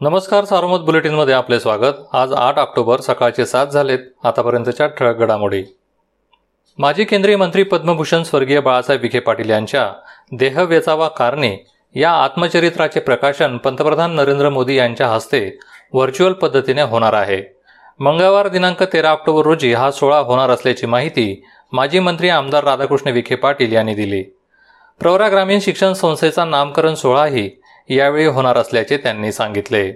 नमस्कार सारोमत बुलेटिनमध्ये आपले स्वागत. आज आठ ऑक्टोबर सकाळचे सात झालेत. आतापर्यंतच्या ठळक घडामोडी. माजी केंद्रीय मंत्री पद्मभूषण स्वर्गीय बाळासाहेब विखे पाटील यांच्या देह वेचावा कारणे या आत्मचरित्राचे प्रकाशन पंतप्रधान नरेंद्र मोदी यांच्या हस्ते व्हर्च्युअल पद्धतीने होणार आहे. मंगळवार दिनांक तेरा ऑक्टोबर रोजी हा सोहळा होणार असल्याची माहिती माजी मंत्री आमदार राधाकृष्ण विखे पाटील यांनी दिली. प्रवरा ग्रामीण शिक्षण संस्थेचा नामकरण सोहळाही यावेळी होणार असल्याचे त्यांनी सांगितले.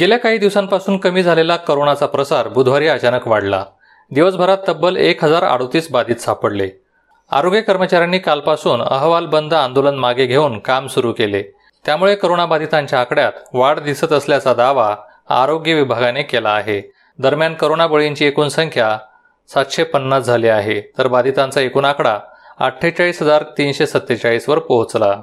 गेल्या काही दिवसांपासून कमी झालेला करोनाचा प्रसार बुधवारी अचानक वाढला. दिवसभरात तब्बल एक हजार अडोतीस बाधित सापडले. आरोग्य कर्मचाऱ्यांनी कालपासून अहवाल बंद आंदोलन मागे घेऊन काम सुरू केले. त्यामुळे करोनाबाधितांच्या आकड्यात वाढ दिसत असल्याचा दावा आरोग्य विभागाने केला आहे. दरम्यान करोना बळींची एकूण संख्या सातशे पन्नास झाली आहे तर बाधितांचा एकूण आकडा अठ्ठेचाळीस हजार तीनशे सत्तेचाळीसवर पोहोचला.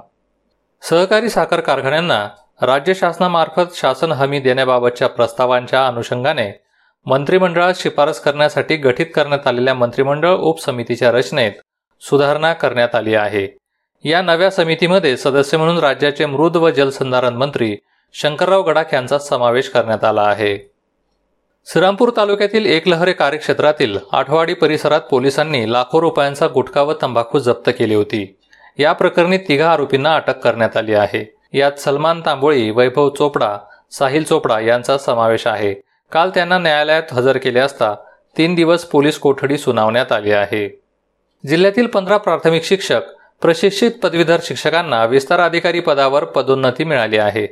सहकारी साखर कारखान्यांना राज्य शासनामार्फत शासन हमी देण्याबाबतच्या प्रस्तावांच्या अनुषंगाने मंत्रिमंडळात शिफारस करण्यासाठी गठीत करण्यात आलेल्या मंत्रिमंडळ उपसमितीच्या रचनेत सुधारणा करण्यात आली आहे. या नव्या समितीमध्ये सदस्य म्हणून राज्याचे मृद व जलसंधारण मंत्री शंकरराव गडाख यांचा समावेश करण्यात आला आहे. श्रीरामपूर तालुक्यातील एकलहरे कार्यक्षेत्रातील आठवाडी परिसरात पोलिसांनी लाखो रुपयांचा गुटखा व तंबाखू जप्त केली होती. या प्रकरणी तिघा आरोपींना अटक करण्यात आली आहे. यात सलमान तांबोळी वैभव चोपडा साहिल चोपडा यांचा समावेश आहे. काल त्यांना न्यायालयात हजर केले असता तीन दिवस पोलीस कोठडी सुनावण्यात आली आहे. जिल्ह्यातील पंधरा प्राथमिक शिक्षक प्रशिक्षित पदवीधर शिक्षकांना विस्तार अधिकारी पदावर पदोन्नती मिळाली आहे.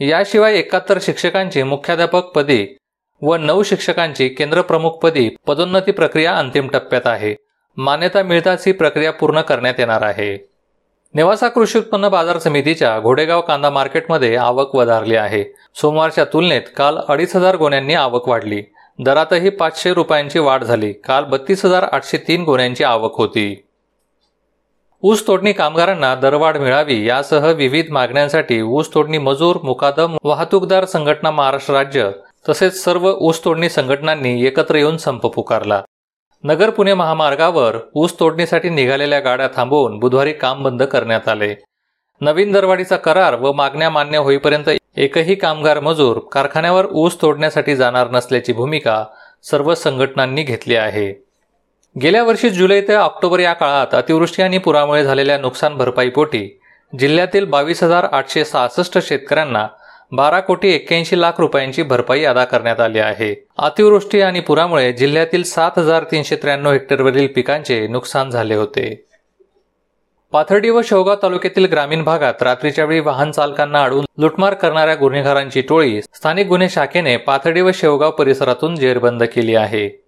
याशिवाय एकाहत्तर शिक्षकांची मुख्याध्यापक पदी व नऊ शिक्षकांची केंद्रप्रमुख पदी पदोन्नती प्रक्रिया अंतिम टप्प्यात आहे. मान्यता मिळताच ही प्रक्रिया पूर्ण करण्यात येणार आहे. नेवासा कृषी उत्पन्न बाजार समितीच्या घोडेगाव कांदा मार्केटमध्ये आवक वधारली आहे. सोमवारच्या तुलनेत काल अडीच हजार गोण्यांनी आवक वाढली. दरातही पाचशे रुपयांची वाढ झाली. काल बत्तीस हजार आठशे तीन गोण्यांची आवक होती. ऊस तोडणी कामगारांना दरवाढ मिळावी यासह विविध मागण्यांसाठी ऊस तोडणी मजूर मुकादम वाहतूकदार संघटना महाराष्ट्र राज्य तसेच सर्व ऊस तोडणी संघटनांनी एकत्र येऊन संप पुकारला. नगर पुणे महामार्गावर ऊस तोडणीसाठी निघालेल्या गाड्या थांबवून बुधवारी काम बंद करण्यात आले. नवीन दरवाढीचा करार व मागण्या मान्य होईपर्यंत एकही कामगार मजूर कारखान्यावर ऊस तोडण्यासाठी जाणार नसल्याची भूमिका सर्व संघटनांनी घेतली आहे. गेल्या वर्षी जुलै ते ऑक्टोबर या काळात अतिवृष्टी आणि पुरामुळे झालेल्या नुकसान भरपाईपोटी जिल्ह्यातील बावीस हजार आठशे सहासष्ट शेतकऱ्यांना बारा कोटी एक्क्याऐंशी लाख रुपयांची भरपाई अदा करण्यात आली आहे. अतिवृष्टी आणि पुरामुळे जिल्ह्यातील सात हजार तीनशे त्र्याण्णव हेक्टरवरील पिकांचे नुकसान झाले होते. पाथर्डी व शेवगाव तालुक्यातील ग्रामीण भागात रात्रीच्या वेळी वाहन चालकांना अडवून लुटमार करणाऱ्या गुन्हेगारांची टोळी स्थानिक गुन्हे शाखेने पाथर्डी व शेवगाव परिसरातून जेरबंद केली आहे.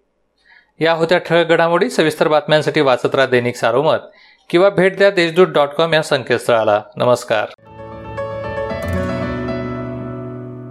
या होत्या ठळक घडामोडी सविस्तर बातम्यांसाठी वाचत राहा दैनिक सारोमत किंवा भेट द्या देशदूत डॉट कॉम या संकेतस्थळाला. नमस्कार.